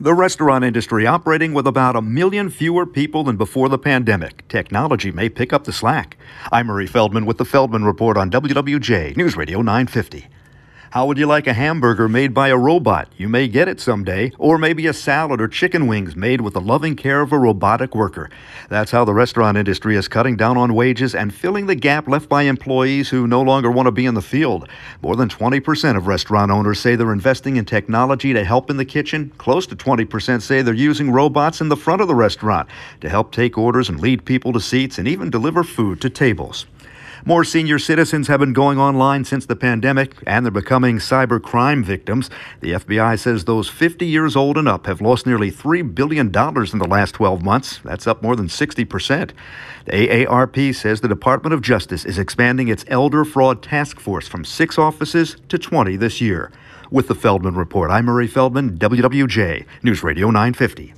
The restaurant industry operating with about a million fewer people than before the pandemic. Technology may pick up the slack. I'm Murray Feldman with the Feldman Report on WWJ News Radio 950. How would you like a hamburger made by a robot? You may get it someday. Or maybe a salad or chicken wings made with the loving care of a robotic worker. That's how the restaurant industry is cutting down on wages and filling the gap left by employees who no longer want to be in the field. More than 20% of restaurant owners say they're investing in technology to help in the kitchen. Close to 20% say they're using robots in the front of the restaurant to help take orders and lead people to seats and even deliver food to tables. More senior citizens have been going online since the pandemic, and they're becoming cybercrime victims. The FBI says those 50 years old and up have lost nearly $3 billion in the last 12 months. That's up more than 60%. The AARP says the Department of Justice is expanding its elder fraud task force from six offices to 20 this year. With the Feldman Report, I'm Murray Feldman, WWJ, News Radio 950.